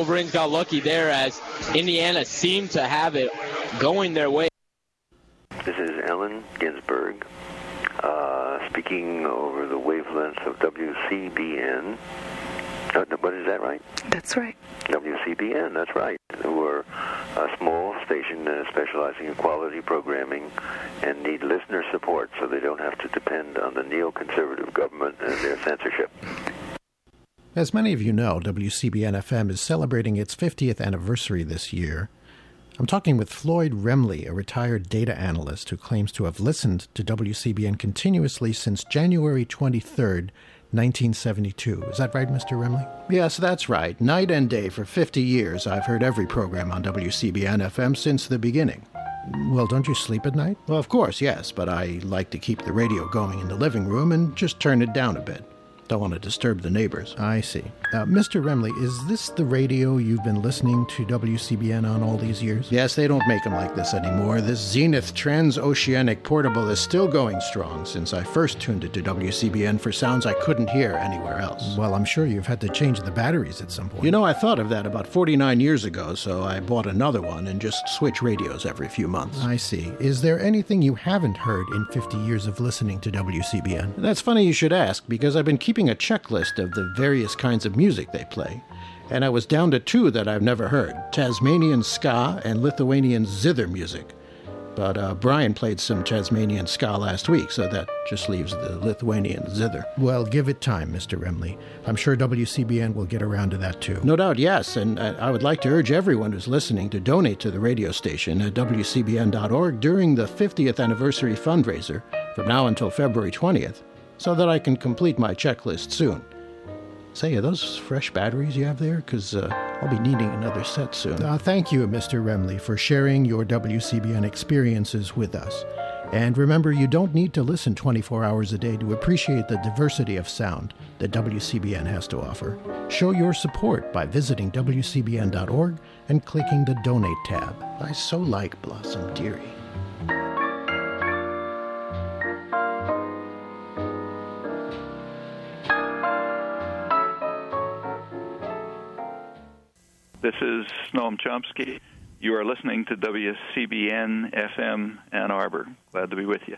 Wolverines got lucky there as Indiana seemed to have it going their way. This is Ellen Ginsberg uh, speaking over the wavelengths of WCBN. Uh, what is that right? That's right. WCBN, that's right. We're a small station uh, specializing in quality programming and need listener support so they don't have to depend on the neoconservative government and their censorship. As many of you know, WCBN FM is celebrating its 50th anniversary this year. I'm talking with Floyd Remley, a retired data analyst who claims to have listened to WCBN continuously since January 23rd, 1972. Is that right, Mr. Remley? Yes, that's right. Night and day for 50 years, I've heard every program on WCBN FM since the beginning. Well, don't you sleep at night? Well, of course, yes, but I like to keep the radio going in the living room and just turn it down a bit. Don't want to disturb the neighbors. I see. Uh, Mr. Remley, is this the radio you've been listening to WCBN on all these years? Yes, they don't make them like this anymore. This Zenith Transoceanic Portable is still going strong since I first tuned it to WCBN for sounds I couldn't hear anywhere else. Well, I'm sure you've had to change the batteries at some point. You know, I thought of that about 49 years ago, so I bought another one and just switch radios every few months. I see. Is there anything you haven't heard in 50 years of listening to WCBN? That's funny you should ask, because I've been keeping a checklist of the various kinds of music they play, and I was down to two that I've never heard Tasmanian ska and Lithuanian zither music. But uh, Brian played some Tasmanian ska last week, so that just leaves the Lithuanian zither. Well, give it time, Mr. Remley. I'm sure WCBN will get around to that too. No doubt, yes, and I would like to urge everyone who's listening to donate to the radio station at WCBN.org during the 50th anniversary fundraiser from now until February 20th so that I can complete my checklist soon. Say, are those fresh batteries you have there? Because uh, I'll be needing another set soon. Uh, thank you, Mr. Remley, for sharing your WCBN experiences with us. And remember, you don't need to listen 24 hours a day to appreciate the diversity of sound that WCBN has to offer. Show your support by visiting WCBN.org and clicking the Donate tab. I so like Blossom Dearie. This is Noam Chomsky. You are listening to WCBN FM Ann Arbor. Glad to be with you.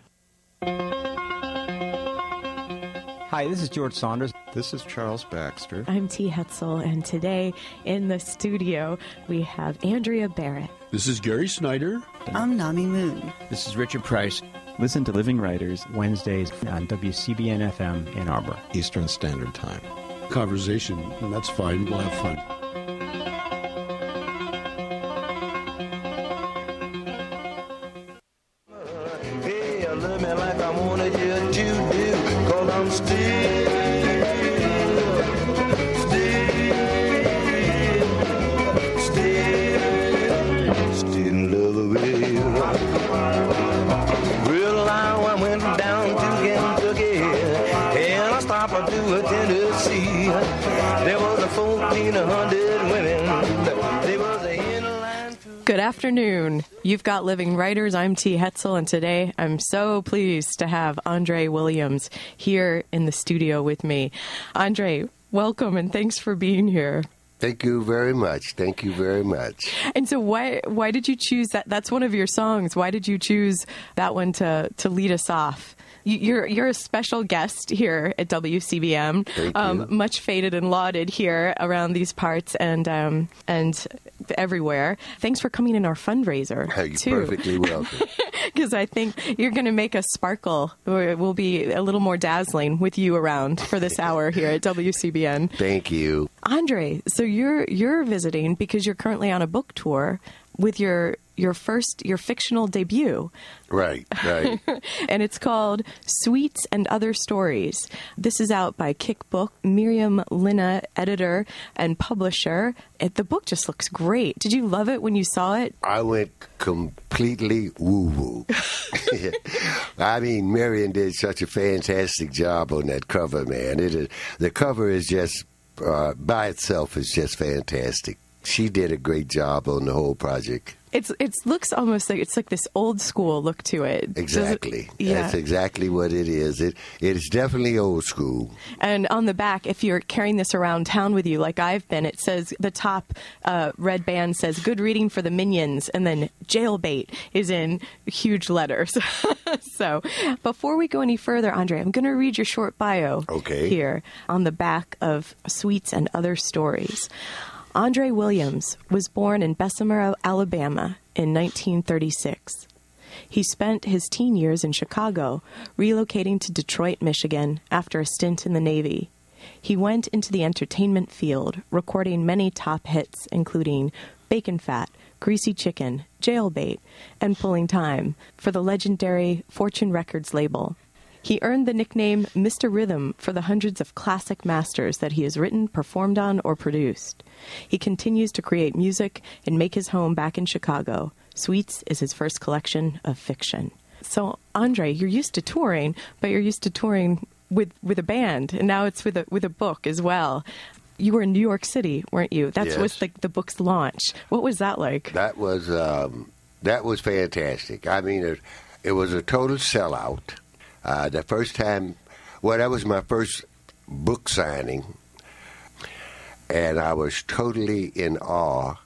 Hi, this is George Saunders. This is Charles Baxter. I'm T. Hetzel, and today in the studio we have Andrea Barrett. This is Gary Snyder. I'm Nami Mun. This is Richard Price. Listen to Living Writers Wednesdays on WCBN FM Ann Arbor. Eastern Standard Time. Conversation, that's fine. We'll have fun. Afternoon. Living Writers. I'm T. Hetzel, and today I'm so pleased to have Andre Williams here in the studio with me. Andre, welcome and thanks for being here. Thank you very much. Thank you very much. And so, why why did you choose that? That's one of your songs. Why did you choose that one to to lead us off? You're you're a special guest here at WCBN, Thank um, you. much feted and lauded here around these parts and um, and everywhere. Thanks for coming in our fundraiser You're too, perfectly welcome. because I think you're going to make us sparkle. We'll be a little more dazzling with you around for this hour here at WCBN. Thank you. Andre, so you're you're visiting because you're currently on a book tour with your your first your fictional debut Right, right. and it's called Sweets and Other Stories. This is out by Kick Book. Miriam Linna, editor and publisher. It, the book just looks great. Did you love it when you saw it? I went completely woo woo. I mean, Miriam did such a fantastic job on that cover, man. It is the cover is just uh, by itself is just fantastic. She did a great job on the whole project. It's it looks almost like it's like this old school look to it. Does it- Exactly. yeah. That's exactly what it is. It it is definitely old school. And on the back, if you're carrying this around town with you, like I've been, it says the top uh, red band says "Good reading for the minions," and then "Jailbait" is in huge letters. so, before we go any further, Andre, I'm going to read your short bio. Okay. Here on the back of Sweets and Other Stories. Andre Williams was born in Bessemer, Alabama in 1936. He spent his teen years in Chicago, relocating to Detroit, Michigan after a stint in the Navy. He went into the entertainment field, recording many top hits, including Bacon Fat, Greasy Chicken, Jailbait, and Pulling Time for the legendary Fortune Records label. He earned the nickname Mr. Rhythm for the hundreds of classic masters that he has written, performed on, or produced. He continues to create music and make his home back in Chicago. Sweets is his first collection of fiction. So, Andre, you're used to touring, but you're used to touring with, with a band, and now it's with a with a book as well. You were in New York City, weren't you? That Yes. was the, the book's launch. What was that like? That was um, that was fantastic. I mean, it, it was a total sellout. Uh, the first time, well, that was my first book signing, and I was totally in awe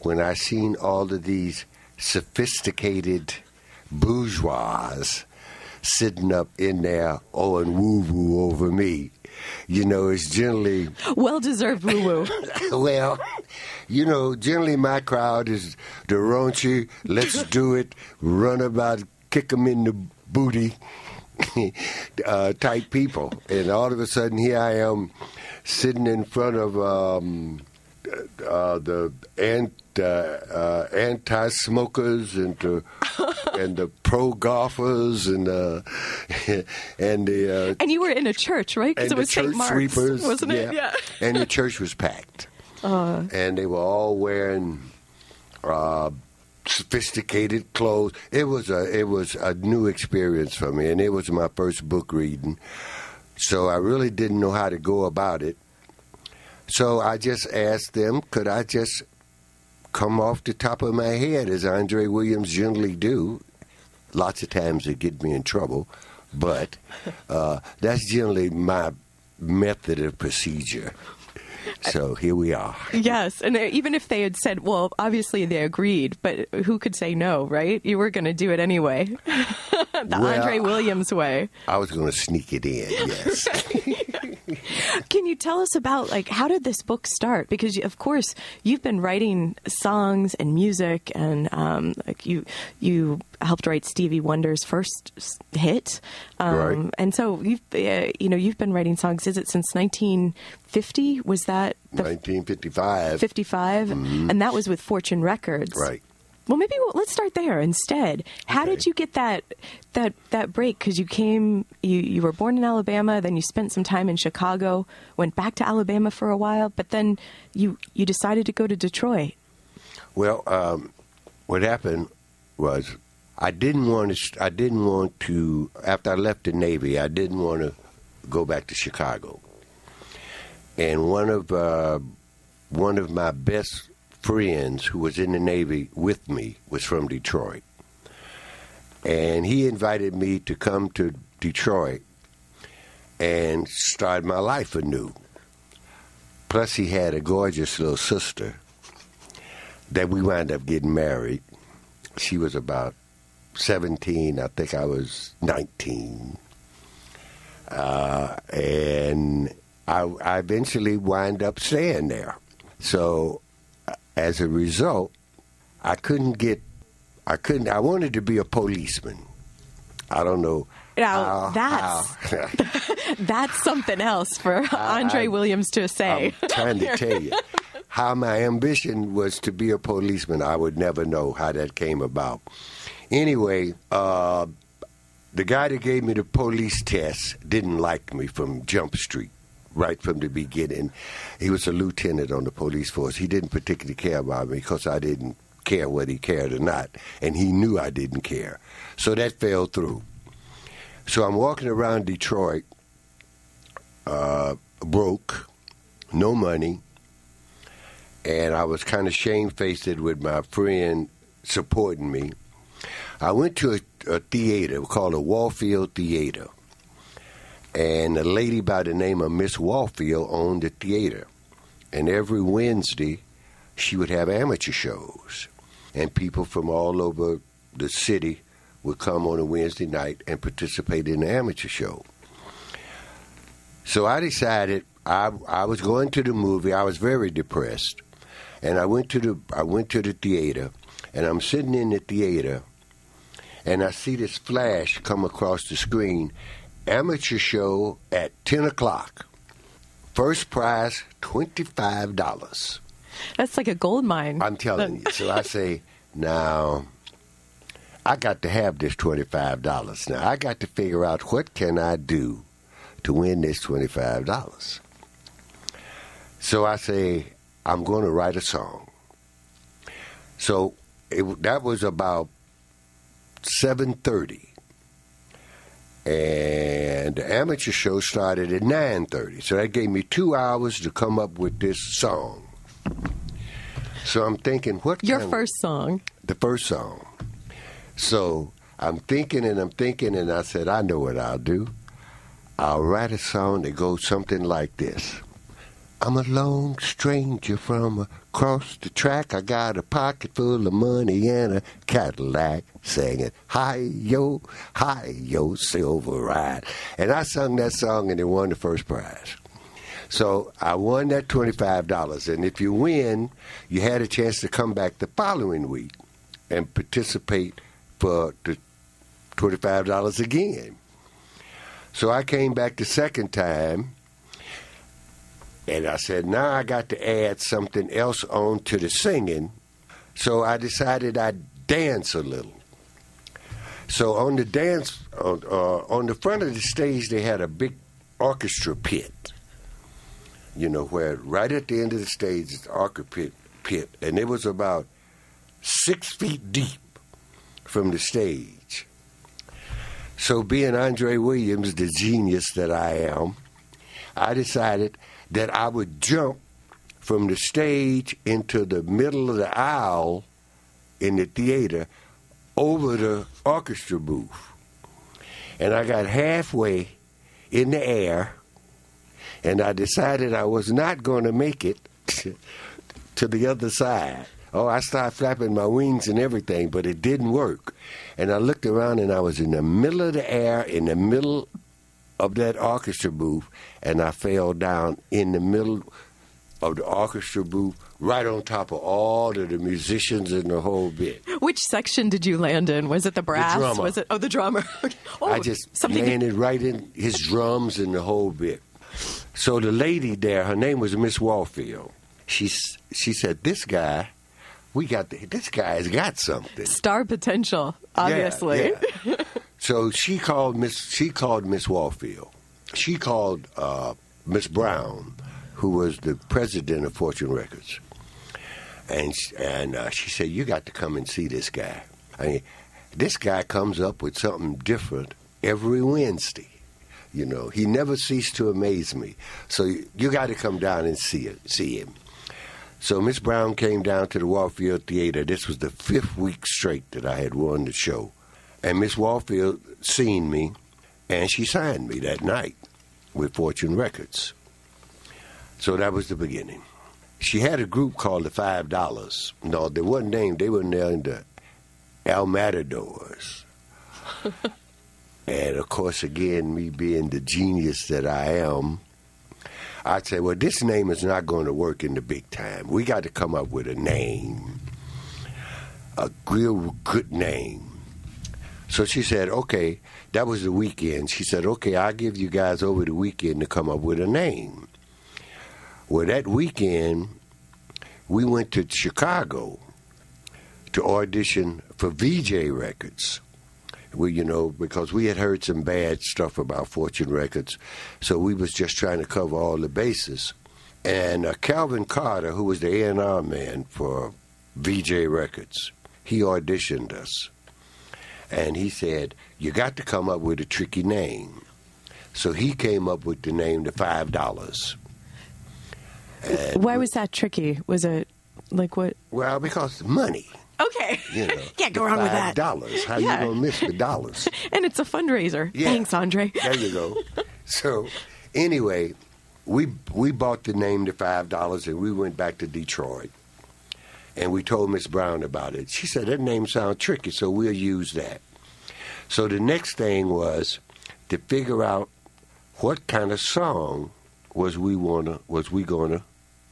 when I seen all of these sophisticated bourgeois sitting up in there oh and woo woo over me. You know, it's generally Well deserved woo woo. well, you know, generally my crowd is the raunchy, let's do it, run about, kick 'em in the booty uh, type people. And all of a sudden, here I am sitting in front of um, uh, the ant, uh, uh, anti-smokers and the, and the pro-golfers and, uh, and the... Uh, and you were in a church, right? Because and it was St. Mark's, sweepers, wasn't it? Yeah. and the church was packed, Uh, and they were all wearing uh, sophisticated clothes. It was a it was a new experience for me, and it was my first book reading. So I really didn't know how to go about it. So I just asked them, could I just come off the top of my head, as Andre Williams generally do? Lots of times it get me in trouble, but uh, that's generally my method of procedure. So here we are. Yes, and even if they had said, well, obviously they agreed, but who could say no, right? You were going to do it anyway. the Well, Andre Williams way. I was going to sneak it in, yes. Can you tell us about like how did this book start? Because of course you've been writing songs and music, and um, like you you helped write Stevie Wonder's first hit, um, Right. and so you've uh, you know you've been writing songs. Is it since 1950? Was that the 1955. 55? And that was with Fortune Records, Mm-hmm. Right. Well, maybe we'll, let's start there instead. How did you get that that that break? Because you came, you you were born in Alabama, then you spent some time in Chicago, went back to Alabama for a while, but then you you decided to go to Detroit. Well, um, what happened was I didn't want to. I didn't want to. After I left the Navy, I didn't want to go back to Chicago. And one of uh, one of my best friends, who was in the Navy with me, was from Detroit, and he invited me to come to Detroit and start my life anew. Plus, he had a gorgeous little sister that we wound up getting married. She was about 17. I think I was 19. Uh, and I, I eventually wind up staying there. So, uh, as a result, I couldn't get, I couldn't, I wanted to be a policeman. I don't know. Now, how- that's- how- That's something else for Andre I- Williams to say. I'm trying to tell you how my ambition was to be a policeman. I would never know how that came about. Anyway, uh, the guy that gave me the police test didn't like me from Jump Street. Right from the beginning, he was a lieutenant on the police force. He didn't particularly care about me because I didn't care whether he cared or not, and he knew I didn't care. So that fell through. So I'm walking around Detroit, uh, broke, no money, and I was kind of shamefaced with my friend supporting me. I went to a, a theater called a Warfield Theater, and a lady by the name of Miss Warfield owned the theater. And every Wednesday, she would have amateur shows, and people from all over the city would come on a Wednesday night and participate in the amateur show. So I decided I I was going to the movie. I was very depressed, and I went to the I went to the theater, and I'm sitting in the theater, and I see this flash come across the screen, amateur show at ten o'clock. First prize twenty five dollars. That's like a gold mine. I'm telling you. So I say now. I got to have this twenty-five dollars. Now I got to figure out what can I do to win this twenty-five dollars. So I say I'm going to write a song. So it, that was about seven thirty, and the amateur show started at nine thirty. So that gave me two hours to come up with this song. So I'm thinking, what? Your kind of- first song. the first song. So I'm thinking and I'm thinking, and I said, I know what I'll do. I'll write a song that goes something like this. I'm a lone stranger from across the track. I got a pocket full of money and a Cadillac singing, Hi yo, hi yo, silver ride. And I sung that song and it won the first prize. So I won that $25. And if you win, you had a chance to come back the following week and participate for the $25 again. So I came back the second time and I said, now I got to add something else on to the singing. So I decided I'd dance a little. So on the dance, on, uh, on the front of the stage, they had a big orchestra pit. You know, where right at the end of the stage is the orchestra pit, pit, and it was about six feet deep from the stage. So, being Andre Williams, the genius that I am, I decided that I would jump from the stage into the middle of the aisle in the theater over the orchestra booth. And I got halfway in the air, and I decided I was not going to make it to the other side. Oh, I started flapping my wings and everything, but it didn't work. And I looked around and I was in the middle of the air, in the middle of that orchestra booth, and I fell down in the middle of the orchestra booth, right on top of all of the musicians in the whole bit. Which section did you land in? Was it the brass? drummer. Was it oh the drummer? oh, I just something. landed right in his drums and the whole bit. So the lady there, her name was Miss Warfield. She she said, "This guy, we got the, this guy's got something." Star potential, obviously. Yeah, yeah. So she called Miss she called Miss Warfield. She called uh, Miss Brown, who was the president of Fortune Records, and and uh, she said, "You got to come and see this guy. I mean, this guy comes up with something different every Wednesday." You know, he never ceased to amaze me. So you, you got to come down and see it, see him. So Miss Brown came down to the Warfield Theater. This was the fifth week straight that I had won the show. And Miss Warfield seen me, and she signed me that night with Fortune Records. So that was the beginning. She had a group called the Five Dollars. No, they wasn't named. They were named the El Matadors. and of course, again, me being the genius that I am, I'd say, well, this name is not going to work in the big time. We got to come up with a name, a real good name. So she said, okay, that was the weekend. She said, okay, I'll give you guys over the weekend to come up with a name. Well, that weekend, we went to Chicago to audition for Vee-Jay Records. We, you know, because we had heard some bad stuff about Fortune Records, so we was just trying to cover all the bases. And uh, Calvin Carter, who was the A&R man for Vee-Jay Records, he auditioned us. And he said, you got to come up with a tricky name. So he came up with the name, the Five Dollars. Why was that tricky? Was it Like what? Well, because money. Okay. You know, Can't go wrong with that. Dollars. How Yeah. you gonna miss the dollars? And it's a fundraiser. Yeah. Thanks, Andre. There you go. So, anyway, we we bought the name to five dollars, and we went back to Detroit, and we told Miss Brown about it. She said that name sounds tricky, so we'll use that. So the next thing was to figure out what kind of song was we wanna was we gonna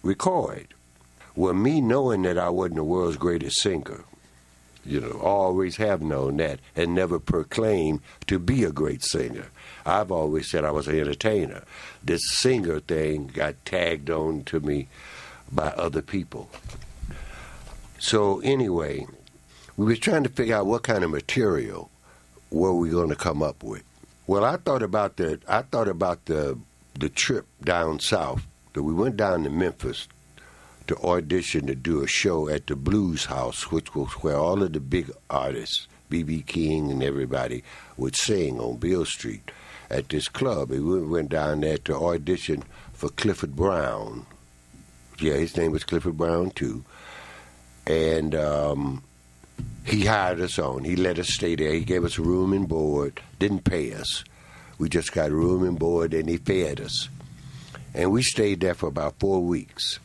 record. Well, me knowing that I wasn't the world's greatest singer, you know, always have known that and never proclaimed to be a great singer. I've always said I was an entertainer. This singer thing got tagged on to me by other people. So anyway, we was trying to figure out what kind of material were we going to come up with. Well, I thought about the I thought about the the trip down south. That we went down to Memphis to audition to do a show at the Blues House, which was where all of the big artists, B.B. King and everybody, would sing on Beale Street at this club. And we went down there to audition for Clifford Brown. Yeah, his name was Clifford Brown too. And um, he hired us on. He let us stay there. He gave us room and board. Didn't pay us. We just got room and board, and he fed us. And we stayed there for about four weeks.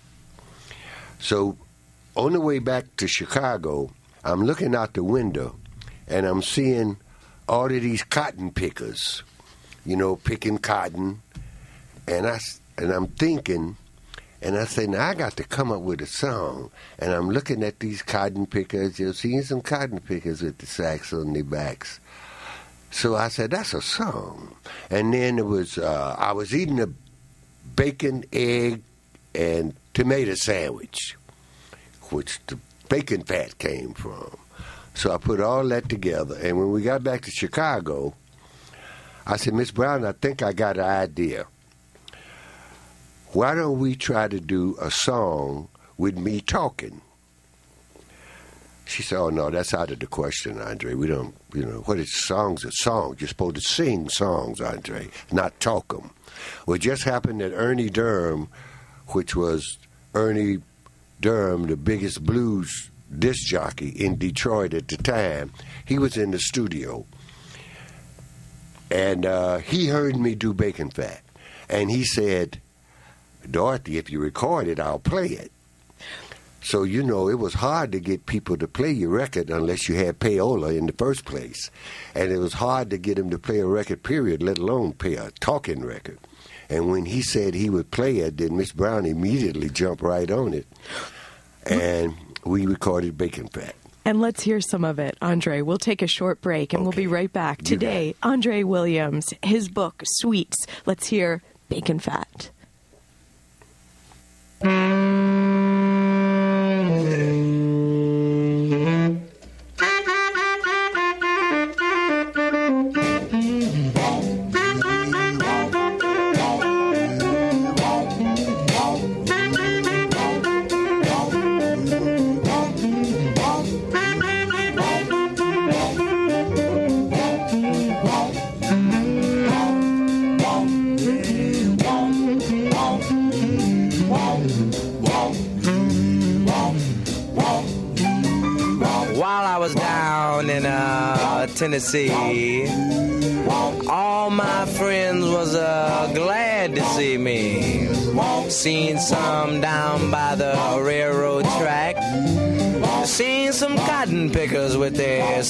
So on the way back to Chicago, I'm looking out the window and I'm seeing all of these cotton pickers, you know, picking cotton. And, I, and I'm thinking, and I say, now I got to come up with a song. And I'm looking at these cotton pickers, you're seeing some cotton pickers with the sacks on their backs. So I said, that's a song. And then it was, uh, I was eating a bacon, egg, and tomato sandwich, which the bacon fat came from. So I put all that together. And when we got back to Chicago, I said, Miss Brown, I think I got an idea. Why don't we try to do a song with me talking? She said, "Oh no, that's out of the question, Andre. We don't, you know, what is songs? Are songs. You're supposed to sing songs, Andre, not talk them." Well, it just happened that Ernie Durham, which was Ernie Durham, the biggest blues disc jockey in Detroit at the time, he was in the studio, and uh, he heard me do Bacon Fat, and he said, "Dorothy, if you record it, I'll play it." So, you know, it was hard to get people to play your record unless you had payola in the first place. And it was hard to get them to play a record, period, let alone play a talking record. And when he said he would play it, then Miss Brown immediately jumped right on it. And we recorded Bacon Fat. And let's hear some of it, Andre. We'll take a short break and we'll be right back. Today, Andre Williams, his book, Sweets. Let's hear Bacon Fat. While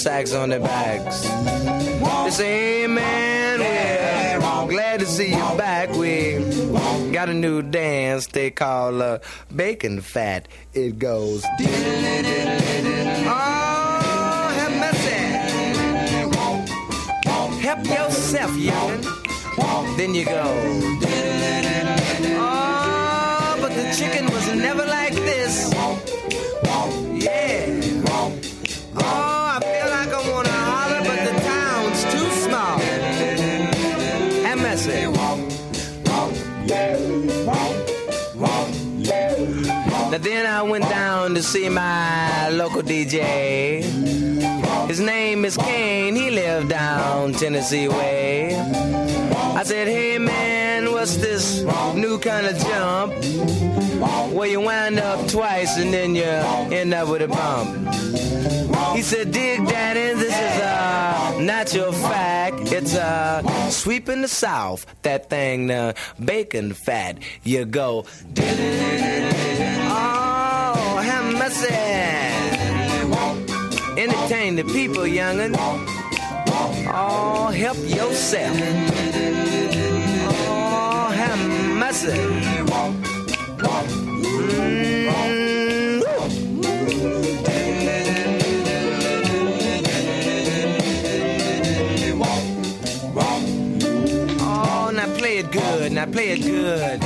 sacks on their backs. They say, hey man, we're glad to see you back. We got a new dance they call uh, Bacon Fat. It goes. Oh, have mercy. Help yourself, youngin'. Then you go. Oh, but the chicken was never like this. Yeah. Oh, Now then I went down to see my local DJ. His name is Kane. He lived down Tennessee way. I said, hey man, what's this new kind of jump? Where you wind up twice and then you end up with a bump. He said, dig in, this is uh, a natural fact. It's uh, a sweep in the south, that thing, the bacon fat. You go, oh, have mercy. Entertain the people, youngin'. Oh, help yourself. Oh, now play it good. Now play it good.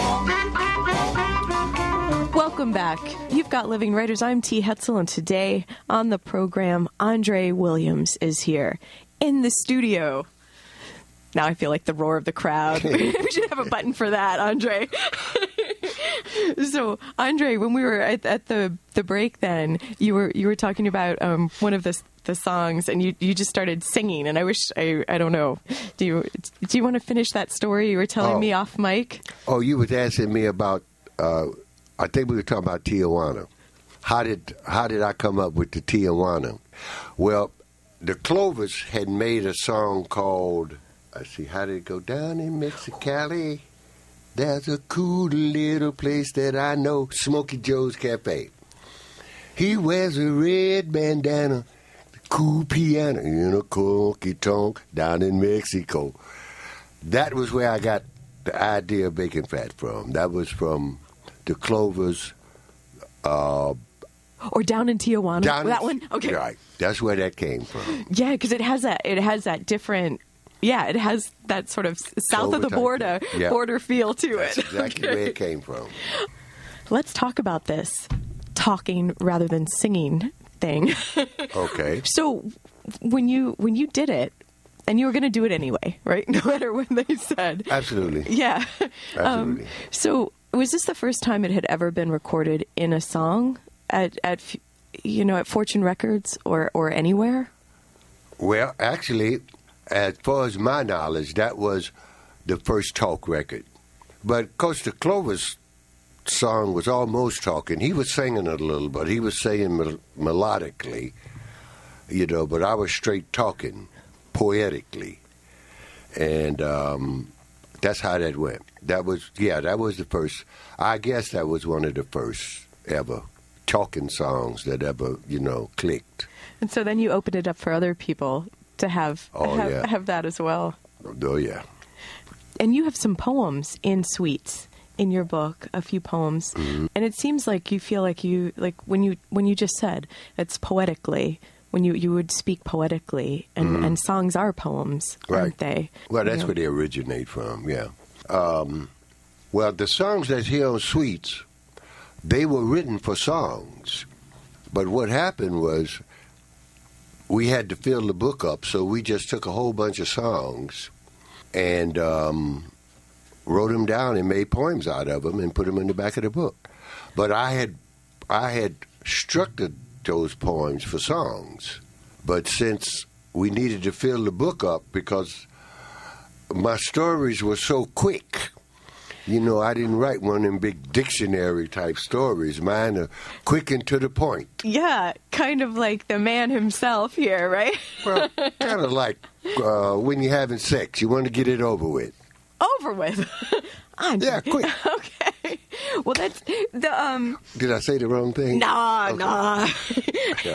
Welcome back. You've got Living Writers. I'm T. Hetzel, and today on the program, Andre Williams is here in the studio. Now I feel like the roar of the crowd. we should have a button for that, Andre. so, Andre, when we were at, at, the the break, then you were you were talking about um, one of the the songs, and you you just started singing. And I wish I I don't know. Do you do you want to finish that story you were telling Oh. me off mic? Oh, you was asking me about. Uh, I think we were talking about Tijuana. How did how did I come up with the Tijuana? Well, the Clovers had made a song called. I see how did it go down in Mexicali. There's a cool little place that I know, Smokey Joe's Cafe. He wears a red bandana, cool piano in a honky tonk down in Mexico. That was where I got the idea of bacon fat from. That was from the Clovers. Uh, Or down in Tijuana? down that one? Okay. Right. That's where that came from. Yeah, because it has that. It has that different. Yeah, it has that sort of south of the border. Yeah. border feel to That's it. exactly where it came from. Let's talk about this talking rather than singing thing. Okay. so when you when you did it, and you were going to do it anyway, right? No matter what they said. Absolutely. Yeah. Um, Absolutely. so was this the first time it had ever been recorded in a song at at you know at Fortune Records or or anywhere? Well, actually, as far as my knowledge, that was the first talk record. But Costa Clover's song was almost talking. He was singing it a little, but he was saying mel- melodically, you know, but I was straight talking, poetically. And um, that's how that went. That was, yeah, that was the first, I guess that was one of the first ever talking songs that ever, you know, clicked. And so then you opened it up for other people to have Oh, have, yeah. have that as well. Oh, yeah. And you have some poems in Sweets in your book, a few poems. Mm-hmm. And it seems like you feel like you like when you when you just said it's poetically when you you would speak poetically and Mhm. and songs are poems, Right. aren't they? Well, You that's know? where they originate from, yeah. Um, well, the songs that's here on Sweets, they were written for songs. But what happened was we had to fill the book up, so we just took a whole bunch of songs and um, wrote them down and made poems out of them and put them in the back of the book. But I had I had structured those poems for songs, but since we needed to fill the book up because my stories were so quick. You know, I didn't write one of them big dictionary type stories. Mine are quick and to the point. Yeah, kind of like the man himself here, right? Well, kind of like uh, when you're having sex, you want to get it over with. Over with. I'm Yeah, quick. okay. Well, that's the um. Did I say the wrong thing? Nah, nah.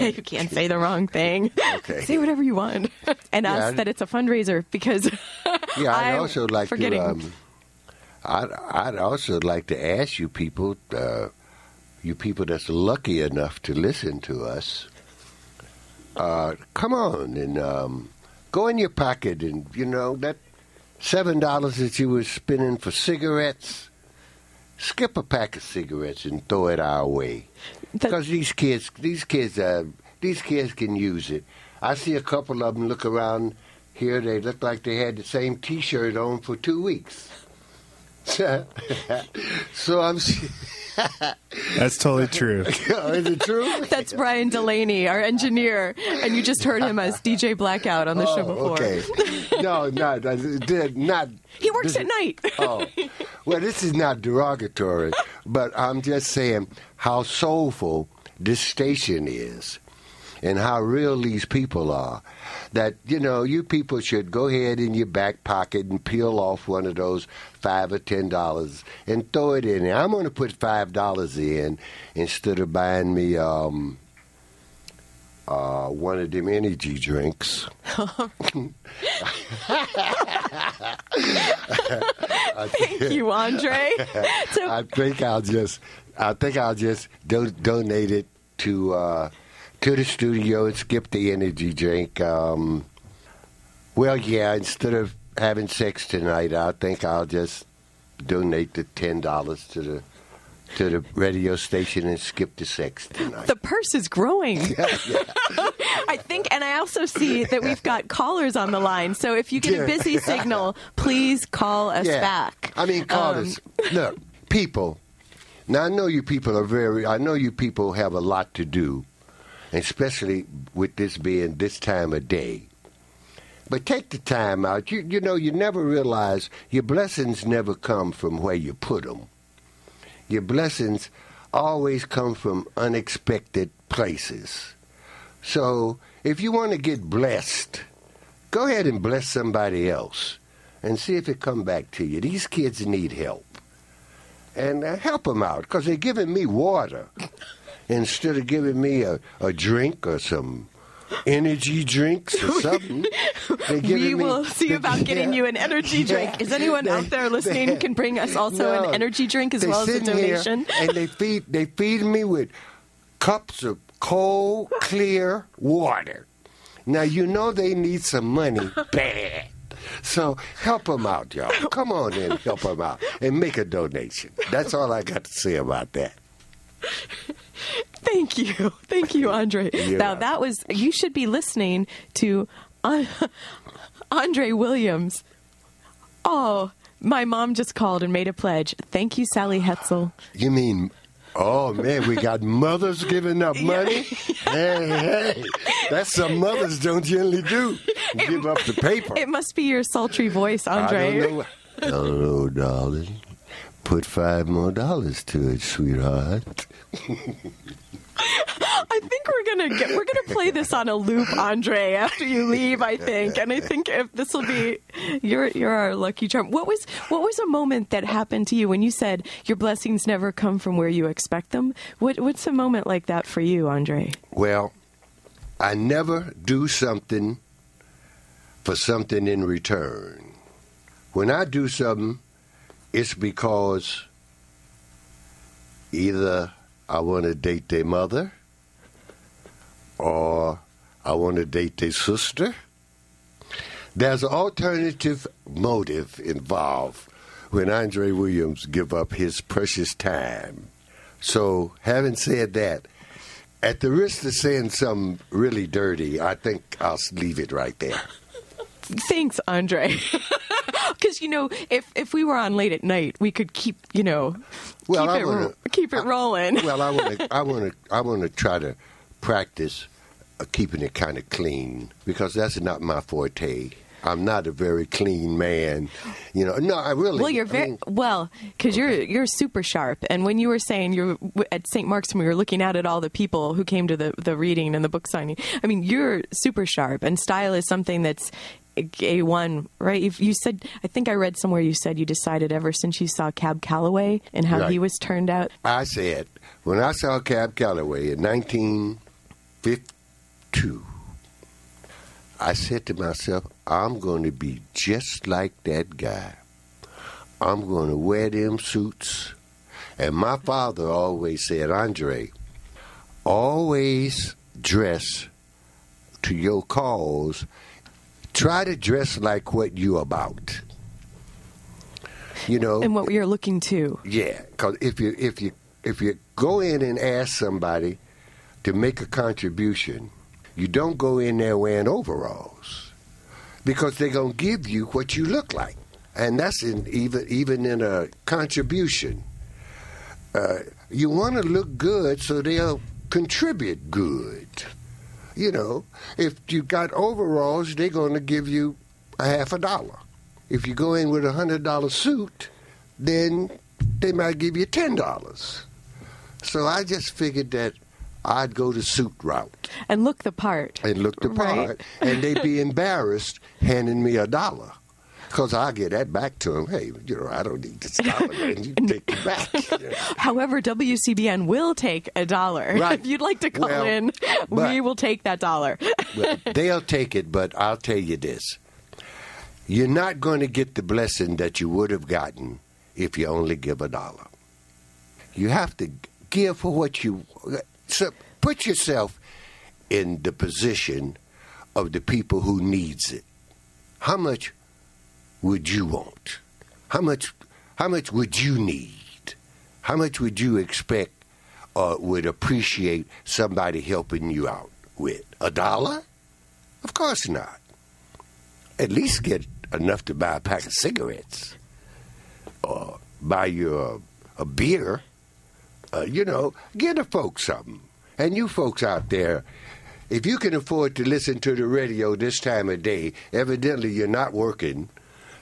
you can't say the wrong thing. Okay. Say whatever you want, and Yeah, I- ask that it's a fundraiser because. Yeah, I'm also like forgetting. to. Um, I'd, I'd also like to ask you people, uh, you people that's lucky enough to listen to us, uh, come on and um, go in your pocket and you know that seven dollars that you were spending for cigarettes. Skip a pack of cigarettes and throw it our way, because these kids, these kids, uh, these kids can use it. I see a couple of them look around here. They look like they had the same T-shirt on for two weeks. so I'm, That's totally true. Oh, is it true? That's Brian Delaney, our engineer, and you just heard him as DJ Blackout on the show oh, before. Oh, Okay. No, not uh, did not. He works this- at night. oh, well, this is not derogatory, but I'm just saying how soulful this station is and how real these people are. That, you know, you people should go ahead in your back pocket and peel off one of those five or ten dollars and throw it in there. I'm going to put five dollars in instead of buying me um, uh, one of them energy drinks. Thank you, Andre. I think I'll just, I think I'll just do, donate it to uh, to the studio and skip the energy drink. Um, well, yeah, instead of having sex tonight, I think I'll just donate the ten dollars to the to the radio station and skip the sex tonight. the purse is growing. I think, and I also see that we've got callers on the line. So if you get a busy signal, please call us yeah. back. I mean, call Um, us. Look, people. Now I know you people are very. I know you people have a lot to do, especially with this being this time of day. But take the time out. You you know you never realize your blessings never come from where you put them. Your blessings always come from unexpected places. So if you want to get blessed, go ahead and bless somebody else and see if it come back to you. These kids need help. And uh, help them out because they're giving me water instead of giving me a, a drink or some energy drinks or something. We me- will see about getting Yeah. you an energy drink. Is anyone out there listening who can bring us also No. an energy drink as well as a donation? and they feed they feed me with cups of cold, clear water. Now you know they need some money bad. So help them out, y'all. Come on in, help them out, and make a donation. That's all I got to say about that. Thank you. Thank you, Andre. You're now, that was, you should be listening to uh, Andre Williams. Oh, my mom just called and made a pledge. Thank you, Sally Hetzel. You mean? Oh man, we got mothers giving up money. Hey, hey, that's some mothers don't generally do. Give up the paper. It must be your sultry voice, Andre. I don't know. Hello, darling. Put five more dollars to it, sweetheart. I think we're gonna get we're gonna play this on a loop, Andre, after you leave. I think, and I think if this will be you're you're our lucky charm. What was what was a moment that happened to you when you said your blessings never come from where you expect them? What what's a moment like that for you, Andre? Well, I never do something for something in return. When I do something, it's because either I want to date their mother or I want to date their sister. There's an alternative motive involved when Andre Williams give up his precious time. So, having said that, at the risk of saying something really dirty, I think I'll leave it right there. Thanks, Andre. Because you know, if if we were on late at night, we could keep you know Well, keep I it wanna- keep it rolling. Well, I want to, I want to, I want to try to practice uh, keeping it kind of clean because that's not my forte. I'm not a very clean man, you know. No, I really. Well, you're I very mean, well because you're you're super sharp. And when you were saying you're at St. Mark's and we were looking out at all the people who came to the the reading and the book signing, I mean, you're super sharp. And style is something that's a one, right? If you said, I think I read somewhere you said you decided ever since you saw Cab Calloway and how Right. he was turned out. I said when I saw Cab Calloway in 1952, I said to myself, I'm going to be just like that guy. I'm going to wear them suits. And my father always said, Andre, always dress to your cause. Try to dress like what you about. You know, And what you're looking to. yeah, because if you if you if you go in and ask somebody to make a contribution, you don't go in there wearing overalls because they're gonna give you what you look like, and that's in even even in a contribution. Uh, you want to look good so they'll contribute good. You know, if you got overalls, they're going to give you a half a dollar. If you go in with a hundred dollar suit, then they might give you ten dollars. So I just figured that I'd go the suit route And look the part. and look the Right. part, and they'd be embarrassed handing me a dollar. Because I'll get that back to them. Hey, you know, I don't need this dollar, man. You take it back. you know. However, WCBN will take a dollar. Right. If you'd like to call Well, in, we will take that dollar. Well, they'll take it, but I'll tell you this. You're not going to get the blessing that you would have gotten if you only give a dollar. You have to give for what you. So put yourself in the position of the people who needs it. How much would you want? How much? How much would you need? How much would you expect or would appreciate somebody helping you out with? A dollar? Of course not. At least get enough to buy a pack of cigarettes or buy you a, a beer. Uh, you know, get a folks something. And you folks out there, if you can afford to listen to the radio this time of day, evidently you're not working,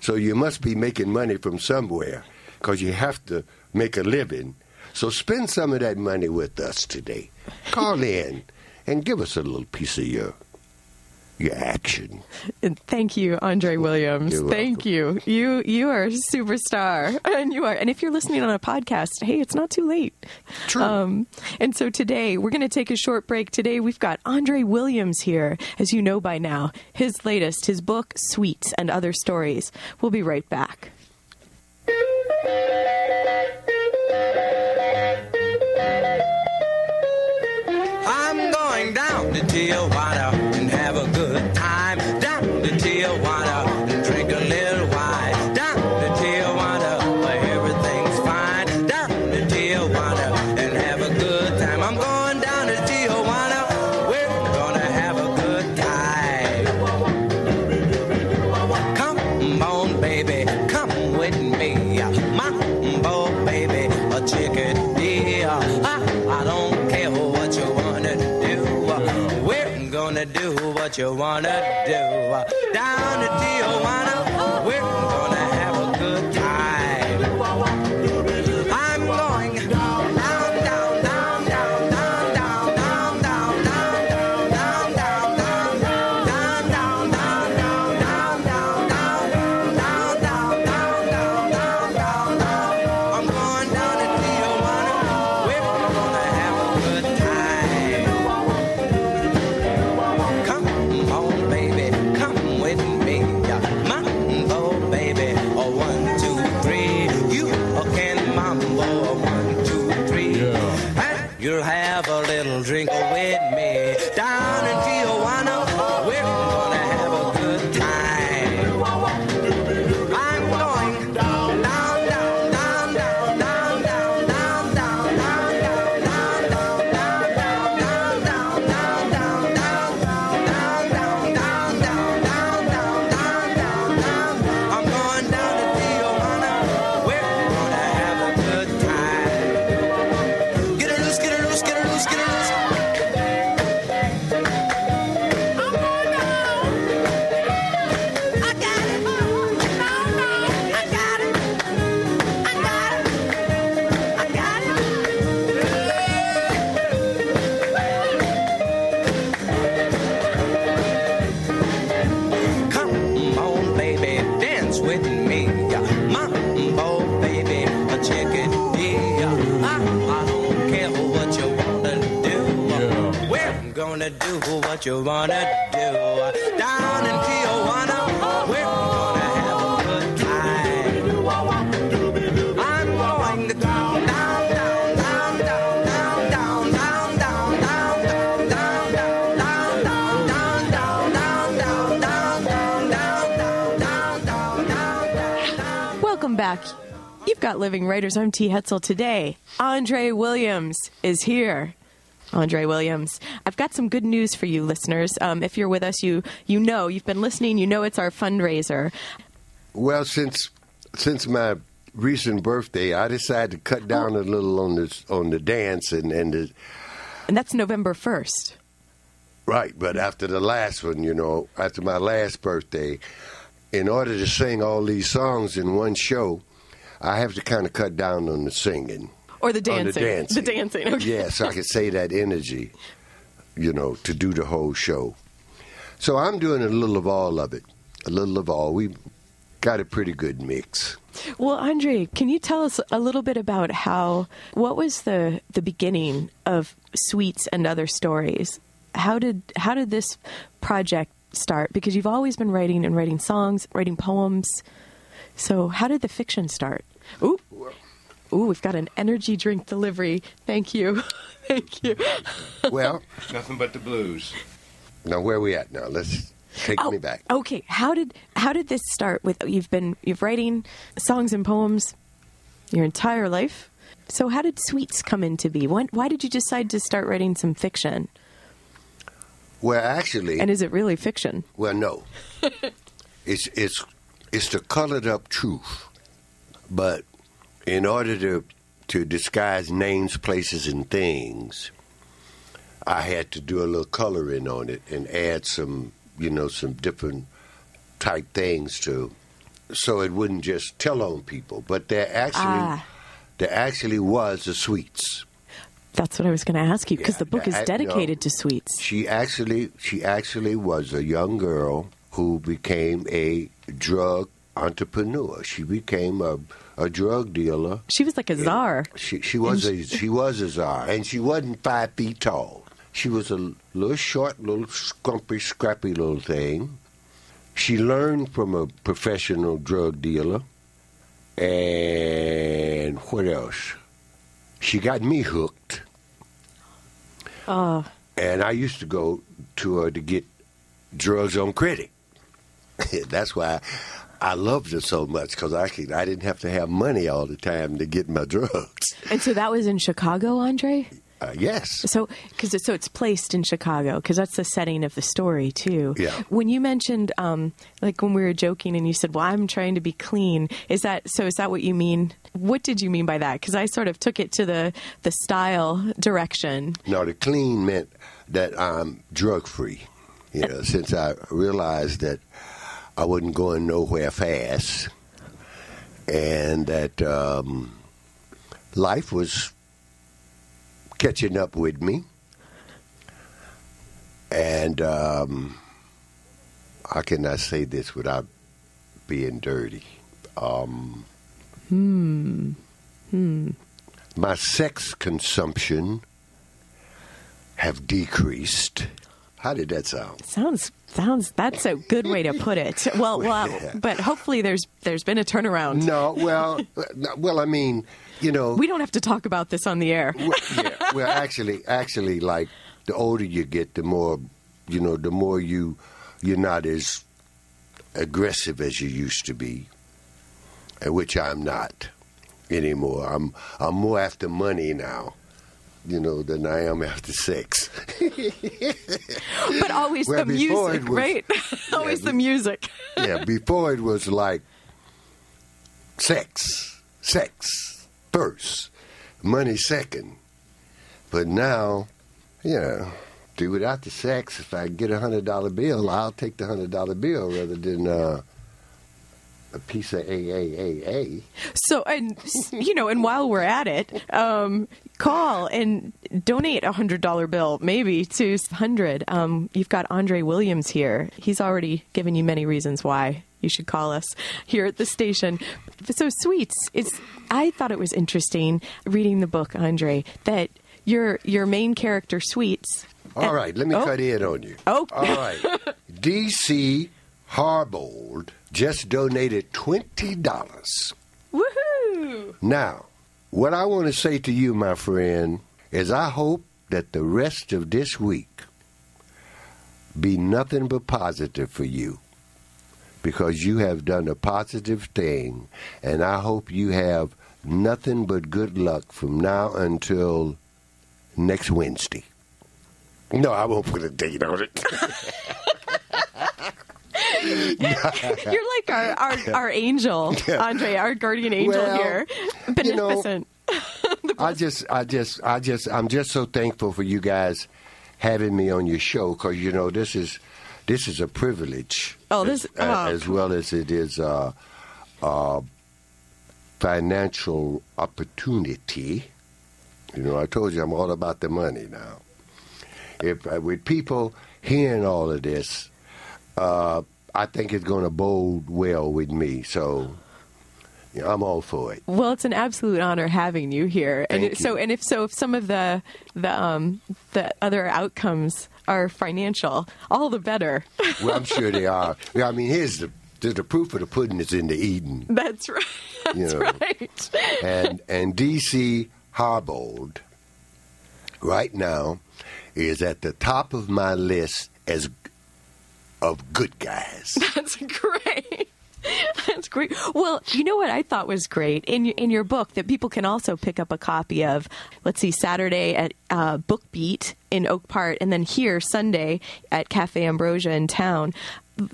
so you must be making money from somewhere because you have to make a living. So spend some of that money with us today. Call in and give us a little piece of your your action. And thank you, Andre Williams. You're Thank you. You you are a superstar, and you are. And if you're listening on a podcast, hey, it's not too late. True. Um, and so today we're going to take a short break. Today we've got Andre Williams here, as you know by now. His latest, his book, Sweets and Other Stories. We'll be right back. I'm going down to Tijuana what you wanna got Living Writers. I'm T. Hetzel. Today, Andre Williams is here. Andre Williams. I've got some good news for you, listeners. Um, if you're with us, you you know you've been listening. You know it's our fundraiser. Well, since since my recent birthday, I decided to cut down a little on the on the dance and and the, And that's November 1st. right. But after the last one, you know, after my last birthday, in order to sing all these songs in one show, I have to kind of cut down on the singing. Or the On the dancing. dancing. The dancing. Okay. Yeah, so I could say that energy, you know, to do the whole show. So I'm doing a little of all of it, a little of all. We got a pretty good mix. Well, Andre, can you tell us a little bit about how what was the the beginning of Sweets and Other Stories? How did how did this project start? Because you've always been writing and writing songs, writing poems. So, how did the fiction start? Ooh. Ooh, we've got an energy drink delivery. Thank you. Thank you. Well, Nothing but the blues. now where are we at now? Let's take Oh, me back. Okay, how did how did this start with you've been you've writing songs and poems your entire life? So how did Sweets come into be? When, why did you decide to start writing some fiction? Well, actually, And is it really fiction? well, no. it's it's it's the colored up truth, but in order to to disguise names, places, and things, I had to do a little coloring on it and add some, you know, some different type things to, so it wouldn't just tell on people. But there actually, Ah. there actually was the sweets. That's what I was going to ask you because Yeah, the book is dedicated no. to Sweets. She actually, she actually was a young girl who became a drug entrepreneur. She became a, a drug dealer. She was like a czar. She she was a she was a czar, and she wasn't five feet tall. She was a little short, little scrumpy, scrappy little thing. She learned from a professional drug dealer, and what else? She got me hooked, Oh, and I used to go to her to get drugs on credit. That's why I loved it so much because I could, I didn't have to have money all the time to get my drugs. and so that was in Chicago, Andre. Uh, yes. So, because so it's placed in Chicago, because that's the setting of the story too. Yeah. When you mentioned, um, like when we were joking, and you said, "Well, I'm trying to be clean," is that so? Is that what you mean? What did you mean by that? Because I sort of took it to the the style direction. No, the clean meant that I'm drug free. You know, since I realized that I wasn't going nowhere fast, and that um, life was catching up with me, and um, how can I say this without being dirty? Um, Hmm. Hmm. my sex consumption have decreased. How did that sound? Sounds sounds. That's a good way to put it. Well, well, Yeah. but hopefully there's there's been a turnaround. No, well, well, I mean, you know, We don't have to talk about this on the air. well, yeah, well, actually, actually, like the older you get, the more, you know, the more you, you're not as aggressive as you used to be, which I'm not anymore. I'm, I'm more after money now, you know, than I am after sex. But always Well, the music, was- right? always the music. yeah, before it was like sex, sex first, money second. But now, yeah, do without the sex. If I get a hundred dollar bill, I'll take the hundred dollar bill rather than uh, a piece of AAAA. So, and you know, and while we're at it, um, call and donate a hundred dollar bill, maybe to hundred. Um, you've got Andre Williams here. He's already given you many reasons why you should call us here at the station. So, sweets. It's. I thought it was interesting reading the book, Andre, that your your main character, Sweets. All right, let me Oh. cut in on you. Oh. All right. DC Harbold just donated $20. Woohoo! Now, what I want to say to you, my friend, is I hope that the rest of this week be nothing but positive for you because you have done a positive thing, and I hope you have nothing but good luck from now until next Wednesday. No, I won't put a date on it. You're like our, our, our angel, Andre, our guardian angel Well, here. you know, Beneficent. I just, I just, I just, I'm just so thankful for you guys having me on your show because you know this is, this is a privilege. Oh, this- as, oh. as well as it is a, a financial opportunity. You know, I told you I'm all about the money now. If uh, with people hearing all of this, uh, I think it's going to bode well with me. So. yeah, I'm all for it. Well, it's an absolute honor having you here. And it, so, and if so, if some of the the um the other outcomes are financial, all the better. Well, I'm sure they are. Yeah, I mean, here's the the, the proof of the pudding is in the eating. That's right. That's You know. right. And and DC Harbold right now is at the top of my list as of good guys. That's great. That's great. Well, you know what I thought was great in in your book that people can also pick up a copy of. Let's see, Saturday at uh, Book Beat in Oak Park, and then here Sunday at Cafe Ambrosia in town.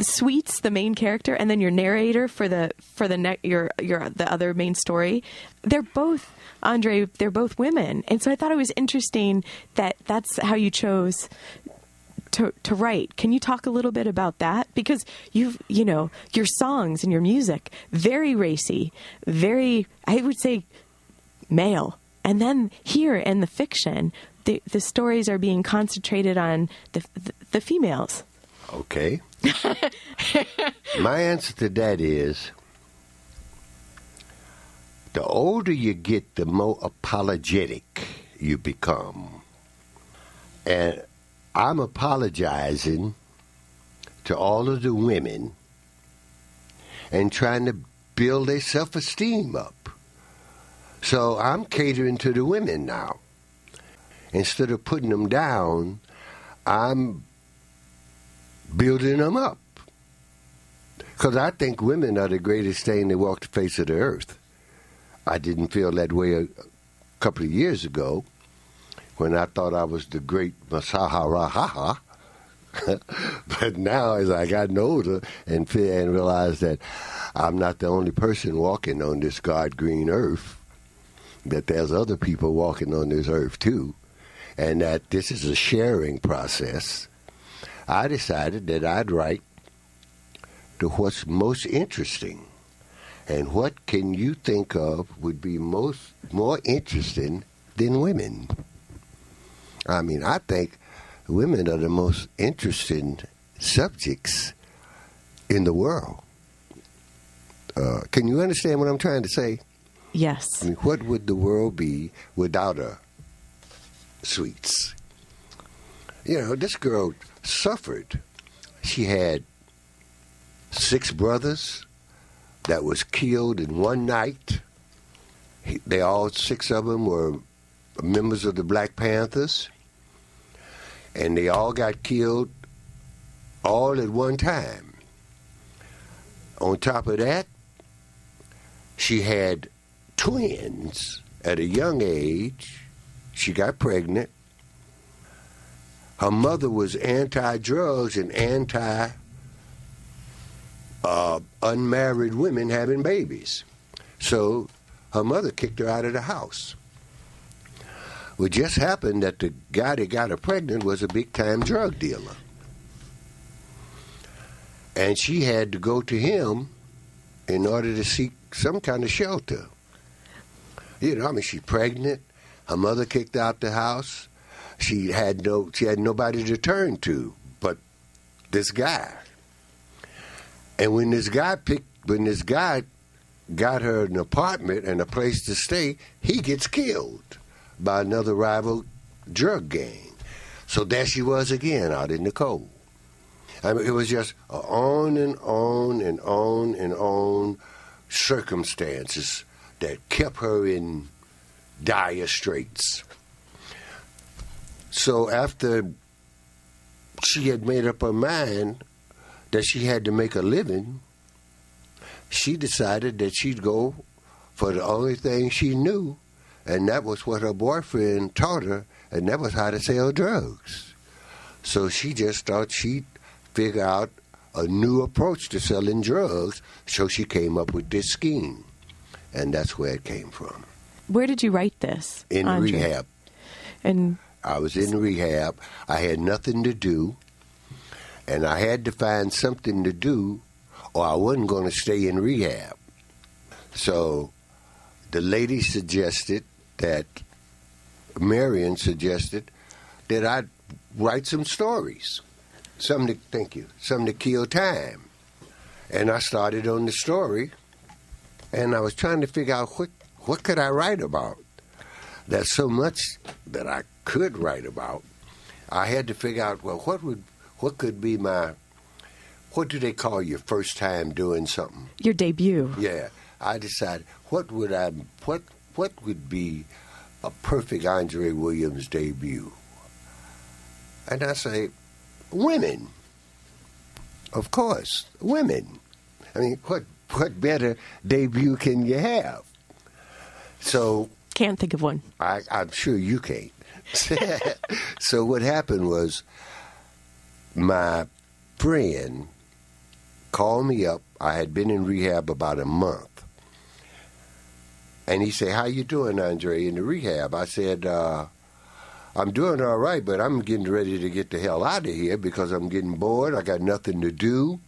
Sweets, the main character, and then your narrator for the for the ne- your your the other main story. They're both Andre. They're both women, and so I thought it was interesting that that's how you chose to to write. Can you talk a little bit about that? Because you've you know your songs and your music very racy, very I would say male, and then here in the fiction, the the stories are being concentrated on the the, the females. Okay. My answer to that is the older you get, the more apologetic you become. And I'm apologizing to all of the women and trying to build their self esteem up. So I'm catering to the women now. Instead of putting them down, I'm building them up. Because I think women are the greatest thing that walk the face of the earth. I didn't feel that way a couple of years ago when I thought I was the great Masaharahaha. but now, as I gotten older and and realized that I'm not the only person walking on this God green earth, that there's other people walking on this earth too, and that this is a sharing process, I decided that I'd write to what's most interesting. And what can you think of would be most more interesting than women? I mean, I think women are the most interesting subjects in the world. Uh, can you understand what I'm trying to say? Yes. I mean, what would the world be without a sweets? You know, this girl suffered. She had six brothers that was killed in one night. They all six of them were members of the Black Panthers, and they all got killed all at one time. On top of that, she had twins at a young age. She got pregnant. Her mother was anti drugs and anti uh, unmarried women having babies. So her mother kicked her out of the house. It just happened that the guy that got her pregnant was a big time drug dealer. And she had to go to him in order to seek some kind of shelter. You know, I mean, she's pregnant. Her mother kicked out the house. She had no, she had nobody to turn to but this guy. And when this guy picked, when this guy got her an apartment and a place to stay, he gets killed by another rival drug gang. So there she was again out in the cold. I mean, it was just on and on and on and on circumstances that kept her in dire straits. So after she had made up her mind that she had to make a living, she decided that she'd go for the only thing she knew, and that was what her boyfriend taught her, and that was how to sell drugs. So she just thought she'd figure out a new approach to selling drugs, so she came up with this scheme. And that's where it came from. Where did you write this? In Andre? rehab. And I was in rehab. I had nothing to do. And I had to find something to do, or I wasn't going to stay in rehab. So the lady suggested that, Marion suggested that I write some stories. Something to, thank you, something to kill time. And I started on the story, and I was trying to figure out what, what could I write about. There's so much that I could write about. I had to figure out, well, what would, what could be my, what do they call your first time doing something? your debut. Yeah, I decided what would I, what, what would be a perfect Andre Williams debut? And I say, women. Of course, women. I mean, what what better debut can you have? So Can't think of one. I, I'm sure you can't. so what happened was my friend called me up. I had been in rehab about a month. And he said, How you doing, Andre, in the rehab? I said, uh, I'm doing all right, but I'm getting ready to get the hell out of here because I'm getting bored. I got nothing to do.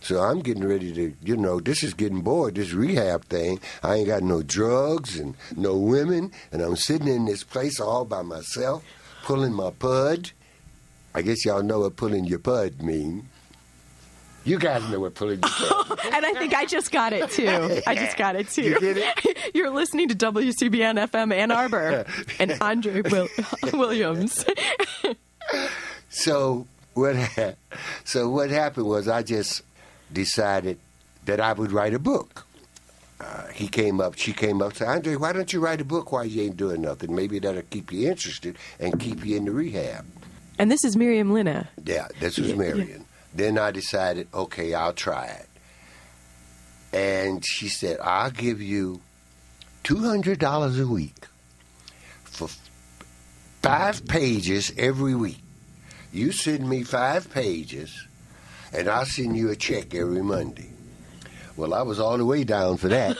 So I'm getting ready to, you know, this is getting bored, this rehab thing. I ain't got no drugs and no women, and I'm sitting in this place all by myself, pulling my pud. I guess y'all know what pulling your pud mean. You guys know what pulling and I think I just got it too. I just got it too. You get it? You're listening to WCBN FM Ann Arbor and Andre Will- Williams. So what? ha- So what happened was I just decided that I would write a book. Uh, he came up, she came up, said, Andre, why don't you write a book while you ain't doing nothing? Maybe that'll keep you interested and keep you in the rehab. And this is Miriam Linna. Yeah, this was Yeah, Marion. Then I decided, okay, I'll try it. And she said, I'll give you $200 a week for five pages every week. You send me five pages, and I'll send you a check every Monday. Well, I was all the way down for that.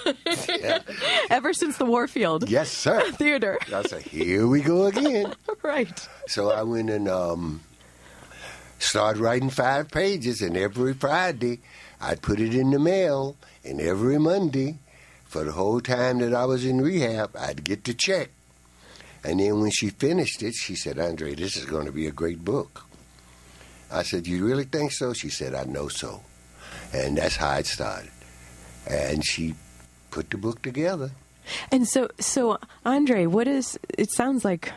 Ever since the Warfield yes, sir. Theater. I said, here we go again. right. So I went and um, started writing five pages, and every Friday I'd put it in the mail, and every Monday, for the whole time that I was in rehab, I'd get the check. And then when she finished it, she said, Andre, this is going to be a great book. I said, You really think so? She said, I know so. And that's how it started. And she put the book together. And so, so Andre, what is? It sounds like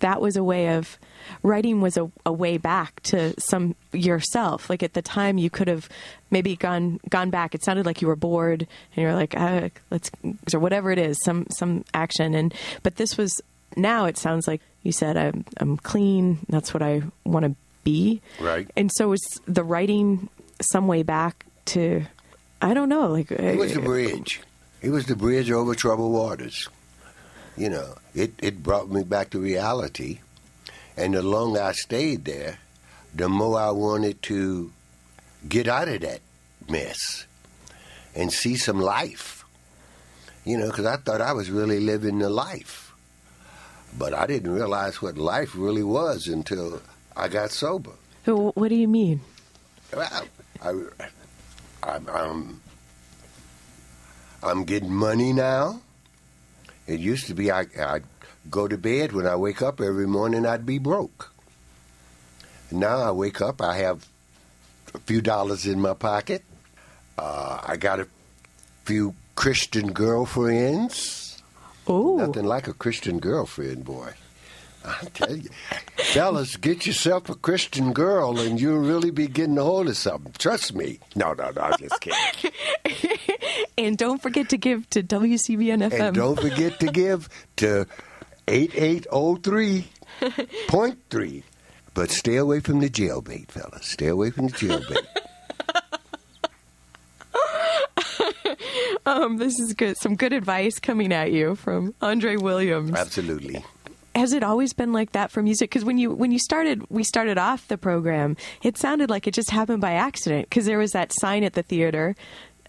that was a way of writing was a, a way back to some yourself. Like at the time, you could have maybe gone gone back. It sounded like you were bored, and you're like, uh, let's or whatever it is, some some action. And but this was now. It sounds like you said, I'm I'm clean. That's what I want to be. Right. And so is the writing some way back to. I don't know. Like It was the bridge. It was the bridge over troubled waters. You know, it, it brought me back to reality. And the longer I stayed there, the more I wanted to get out of that mess and see some life. You know, because I thought I was really living the life. But I didn't realize what life really was until I got sober. What do you mean? Well, I, I'm, I'm, I'm getting money now. It used to be I, I'd go to bed when I wake up every morning, I'd be broke. Now I wake up, I have a few dollars in my pocket. Uh, I got a few Christian girlfriends. Oh, Nothing like a Christian girlfriend, boy. I tell you, fellas, get yourself a Christian girl, and you'll really be getting a hold of something. Trust me. No, no, no. I'm just kidding. and don't forget to give to WCBN FM. and don't forget to give to 8803.3. But stay away from the jailbait, fellas. Stay away from the jailbait. Um, this is good. Some good advice coming at you from Andre Williams. Absolutely. has it always been like that for music? Because when you when you started, we started off the program, it sounded like it just happened by accident. Because there was that sign at the theater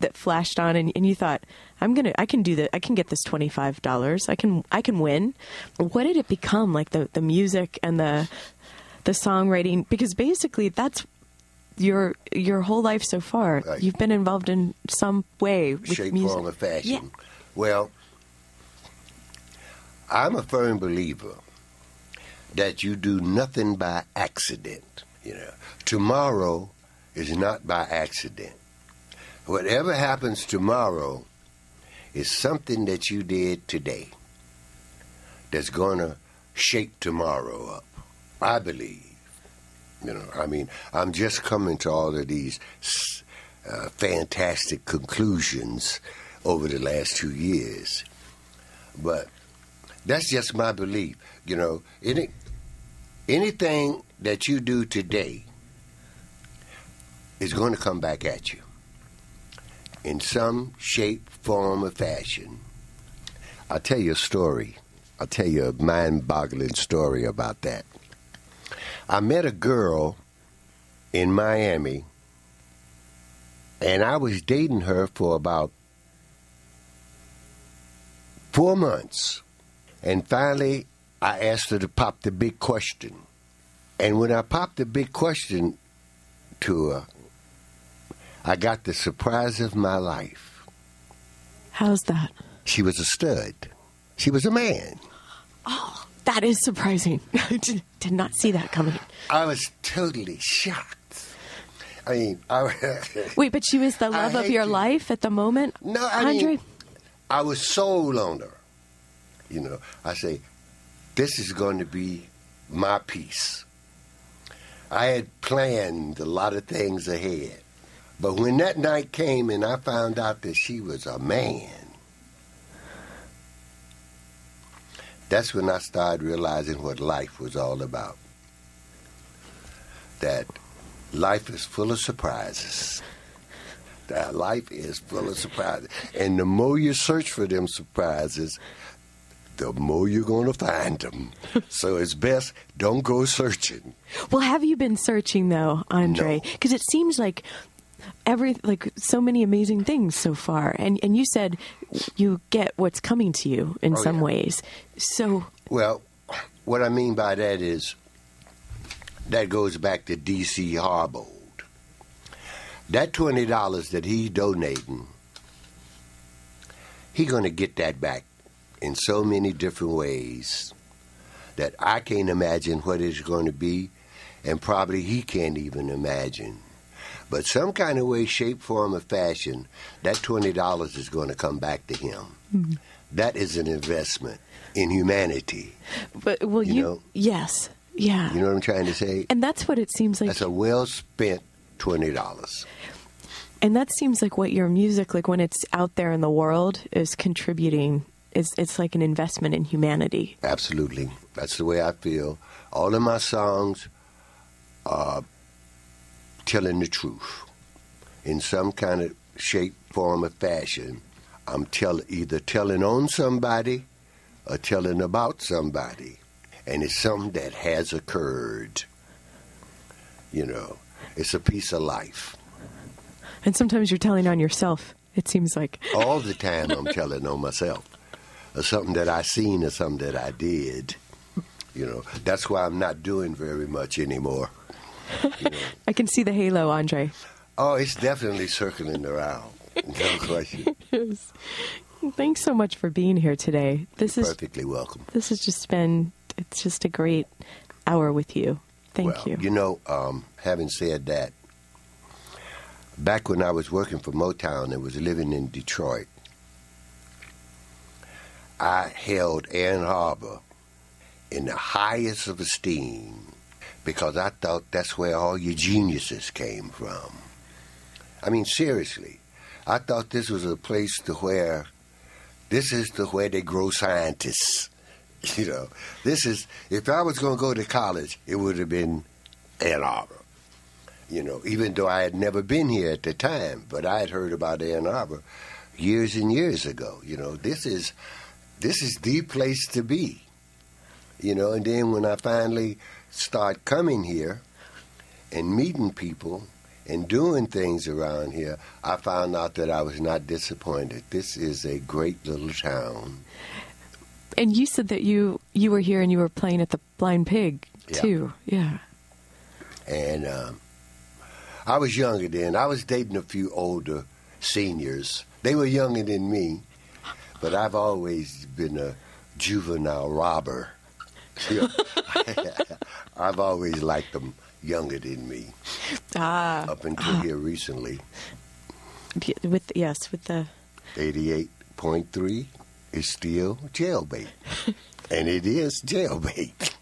that flashed on, and, and you thought, "I'm gonna, I can do that. I can get this twenty five dollars. I can, I can win." What did it become like the the music and the the songwriting? Because basically, that's your your whole life so far. Right. You've been involved in some way with shape, music. form, or fashion. Yeah. Well, I'm a firm believer that you do nothing by accident. You know, tomorrow is not by accident. Whatever happens tomorrow is something that you did today that's going to shake tomorrow up. I believe. You know, I mean, I'm just coming to all of these uh, fantastic conclusions over the last two years. But that's just my belief. You know, any anything that you do today is going to come back at you in some shape, form, or fashion. I'll tell you a story. I'll tell you a mind boggling story about that. I met a girl in Miami, and I was dating her for about four months. And finally, I asked her to pop the big question. And when I popped the big question to her, I got the surprise of my life. How's that? She was a stud. She was a man. Oh, that is surprising. I did, did not see that coming. I was totally shocked. I mean, I, Wait, but she was the love of your you. life at the moment? No, I Andre? mean, I was sold on her. You know, I say, this is going to be my piece. I had planned a lot of things ahead. But when that night came and I found out that she was a man, that's when I started realizing what life was all about. That life is full of surprises. That life is full of surprises. And the more you search for them surprises, the more you're going to find them. so it's best don't go searching. Well, have you been searching though, Andre? Because it seems like every like so many amazing things so far, and and you said you get what's coming to you in Oh, some yeah. ways. So Well, what I mean by that is that goes back to D.C. Harbold. That twenty dollars that he's donating, he going to get that back in so many different ways that I can't imagine what it's going to be, and probably he can't even imagine. But some kind of way, shape, form, or fashion, that twenty dollars is going to come back to him. Mhm. That is an investment in humanity. But well, You you, know- yes, yeah, You know what I'm trying to say? and that's what it seems like. That's a well spent twenty dollars. and that seems like what your music, like when it's out there in the world, is contributing. Is it's like an investment in humanity. Absolutely, that's the way I feel. All of my songs are telling the truth in some kind of shape, form, or fashion. I'm tell either telling on somebody or telling about somebody, and it's something that has occurred. You know, it's a piece of life. And sometimes you're telling on yourself. It seems like. all the time I'm telling on myself. Or something that I seen or something that I did. You know, that's why I'm not doing very much anymore. I can see the halo, Andre. Oh, it's definitely circling around. No question. Yes. Thanks so much for being here today. This is Perfectly welcome. this has just been it's just a great hour with you. Thank well, you. You know, um, having said that, back when I was working for Motown and was living in Detroit, I held Ann Arbor in the highest of esteem because I thought that's where all your geniuses came from. I mean, seriously, I thought this was a place to where this is the where they grow scientists. You know, this is if I was going to go to college, it would have been Ann Arbor. You know, even though I had never been here at the time, but I had heard about Ann Arbor years and years ago. You know, this is this is the place to be. You know, and then when I finally start coming here and meeting people and doing things around here, I found out that I was not disappointed. This is a great little town. And you said that you you were here and you were playing at the Blind Pig Yeah. too. Yeah. And um, I was younger then. I was dating a few older seniors. They were younger than me, but I've always been a juvenile robber. I've always liked them younger than me Ah. up until here recently. With yes, with the 88.3 is still jailbait. and it is jailbait.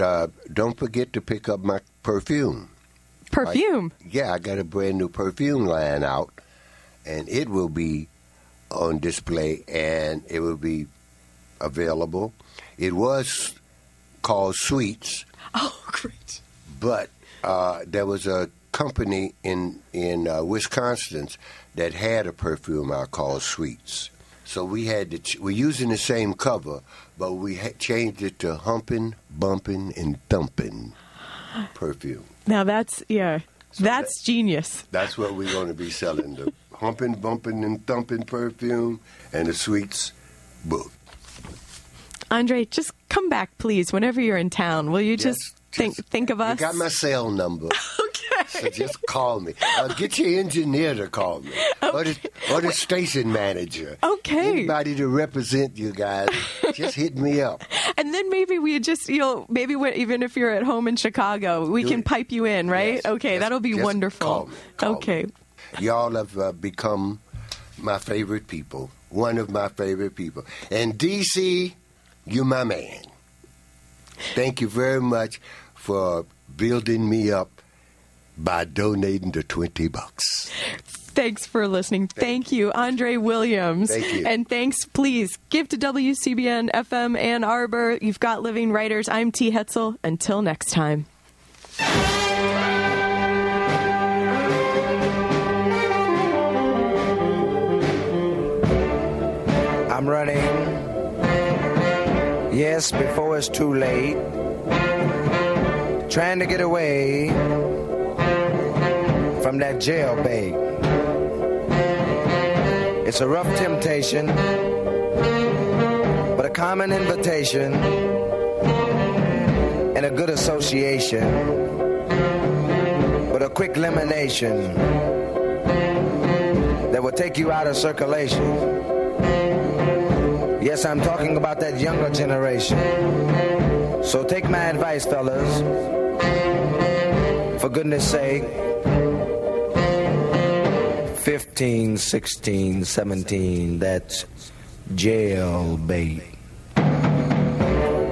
Uh, don't forget to pick up my perfume. perfume. Yeah, I got a brand new perfume line out, and it will be on display and it will be available. It was called Sweets, Oh, great. but uh, there was a company in in uh, Wisconsin that had a perfume out called Sweets. So we had to ch- we're using the same cover, but we ha- changed it to Humping, Bumping, and Thumpin' perfume. Now that's yeah. That's genius. That's what we're going to be selling the humping, bumping, and thumping perfume and the sweets book. Andre, just come back, please, whenever you're in town. Will you just, think think of us? You got my cell number. okay. So just call me. Uh, get your engineer to call me. Or, the, or the station manager. Okay. Anybody to represent you guys, just hit me up. And then maybe we just, you know, maybe even if you're at home in Chicago, we Do can it. pipe you in, right? Yes. Okay, Just- that'll be wonderful. call me. Call okay. Y'all have uh, become my favorite people. One of my favorite people. And DC, you my man. Thank you very much for building me up by donating the 20 bucks. Thanks for listening. Thank, you, Andre Williams. Thank you. And thanks, please, give to WCBN FM Ann Arbor. You've got Living Writers. I'm T. Hetzel. Until next time. I'm running. Yes, before it's too late. Trying to get away from that jailbait. It's a rough temptation, but a common invitation and a good association, but a quick elimination that will take you out of circulation. Yes, I'm talking about that younger generation. So take my advice, fellas. For goodness sake. 15, 16, 17, that's jailbait.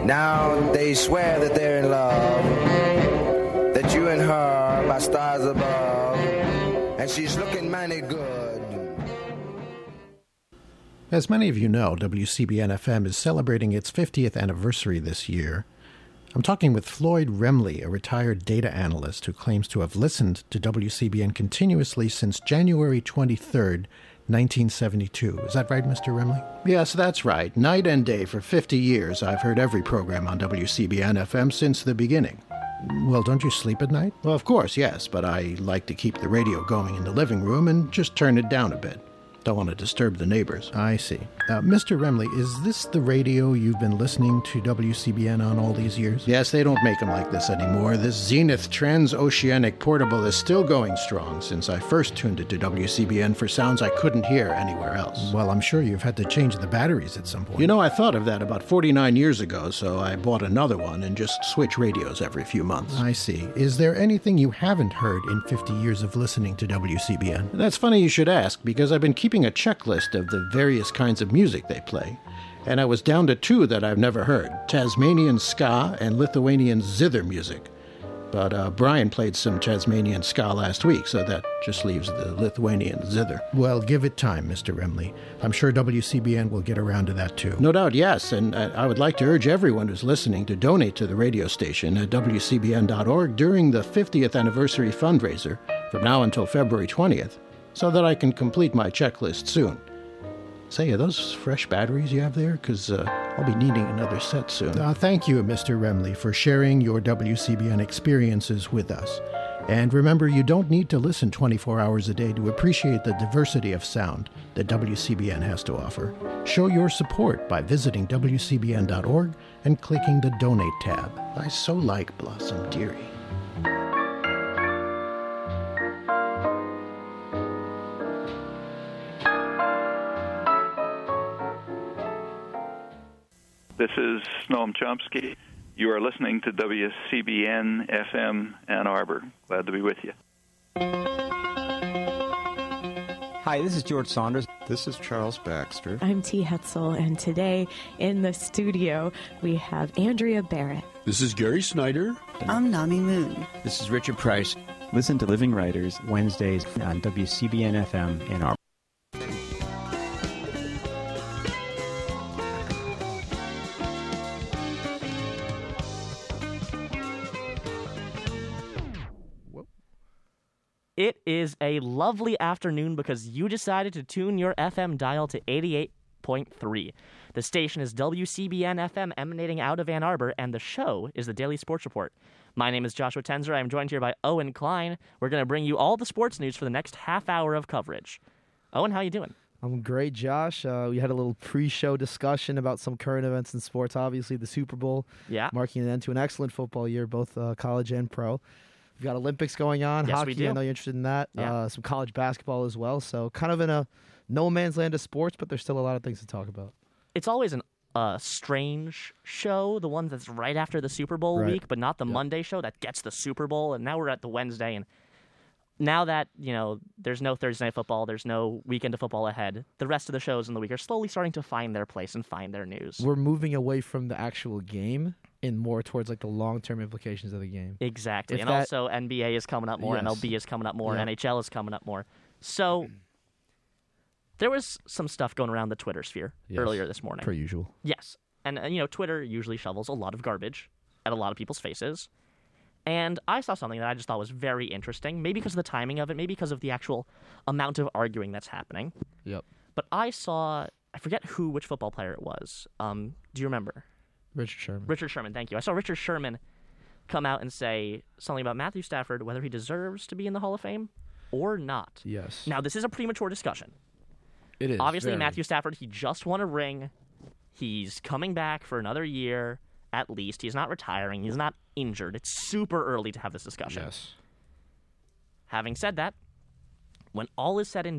Now they swear that they're in love, that you and her are stars above, and she's looking mighty good. As many of you know, WCBN FM is celebrating its 50th anniversary this year. I'm talking with Floyd Remley, a retired data analyst who claims to have listened to WCBN continuously since January 23rd, 1972. Is that right, Mr. Remley? Yes, that's right. Night and day for 50 years, I've heard every program on WCBN FM since the beginning. Well, don't you sleep at night? Well, of course, yes, but I like to keep the radio going in the living room and just turn it down a bit. Don't want to disturb the neighbors. I see. Uh, Mr. Remley, is this the radio you've been listening to WCBN on all these years? Yes, they don't make them like this anymore. This Zenith transoceanic portable is still going strong since I first tuned it to WCBN for sounds I couldn't hear anywhere else. Well, I'm sure you've had to change the batteries at some point. You know, I thought of that about 49 years ago, so I bought another one and just switch radios every few months. I see. Is there anything you haven't heard in 50 years of listening to WCBN? That's funny you should ask, because I've been keeping a checklist of the various kinds of music they play. And I was down to two that I've never heard Tasmanian ska and Lithuanian zither music. But uh, Brian played some Tasmanian ska last week, so that just leaves the Lithuanian zither. Well, give it time, Mr. Remley. I'm sure WCBN will get around to that too. No doubt, yes. And I would like to urge everyone who's listening to donate to the radio station at WCBN.org during the 50th anniversary fundraiser from now until February 20th, so that I can complete my checklist soon. Say, are those fresh batteries you have there? Because uh, I'll be needing another set soon. Uh, thank you, Mr. Remley, for sharing your WCBN experiences with us. And remember, you don't need to listen 24 hours a day to appreciate the diversity of sound that WCBN has to offer. Show your support by visiting WCBN.org and clicking the Donate tab. I so like Blossom Dearie. This is Noam Chomsky. You are listening to WCBN FM Ann Arbor. Glad to be with you. Hi, this is George Saunders. This is Charles Baxter. I'm T. Hetzel, and today in the studio we have Andrea Barrett. This is Gary Snyder. I'm Nami Mun. This is Richard Price. Listen to Living Writers Wednesdays on WCBN FM Ann Arbor. It is a lovely afternoon because you decided to tune your FM dial to 88.3. The station is WCBN FM emanating out of Ann Arbor, and the show is the Daily Sports Report. My name is Joshua Tenzer. I'm joined here by Owen Klein. We're going to bring you all the sports news for the next half hour of coverage. Owen, how are you doing? I'm great, Josh. Uh, we had a little pre-show discussion about some current events in sports. Obviously, the Super Bowl, Yeah. marking an end to an excellent football year, both uh, college and pro. We've got Olympics going on, Yes, hockey. I know you're interested in that. Yeah. Uh, some college basketball as well. So, kind of in a no man's land of sports, but there's still a lot of things to talk about. It's always an uh, strange show, the one that's right after the Super Bowl Right. week, but not the Monday show that gets the Super Bowl. And now we're at the Wednesday, and now that you know there's no Thursday night football, there's no weekend of football ahead. The rest of the shows in the week are slowly starting to find their place and find their news. We're moving away from the actual game and more towards like the long-term implications of the game. Exactly. If and that- also NBA is coming up more, Yes. MLB is coming up more, Yeah. NHL is coming up more. So there was some stuff going around the Twitter sphere Yes, earlier this morning. per usual. Yes. And, uh, you know, Twitter usually shovels a lot of garbage at a lot of people's faces. And I saw something that I just thought was very interesting, maybe because of the timing of it, maybe because of the actual amount of arguing that's happening. Yep. But I saw, I forget who, which football player it was. Um, do you remember? Richard Sherman. Richard Sherman, thank you. I saw Richard Sherman come out and say something about Matthew Stafford, whether he deserves to be in the Hall of Fame or not. Yes. Now, this is a premature discussion. It is. Obviously, very. Matthew Stafford, he just won a ring. He's coming back for another year at least. He's not retiring. He's not injured. It's super early to have this discussion. Yes. Having said that, when all is said and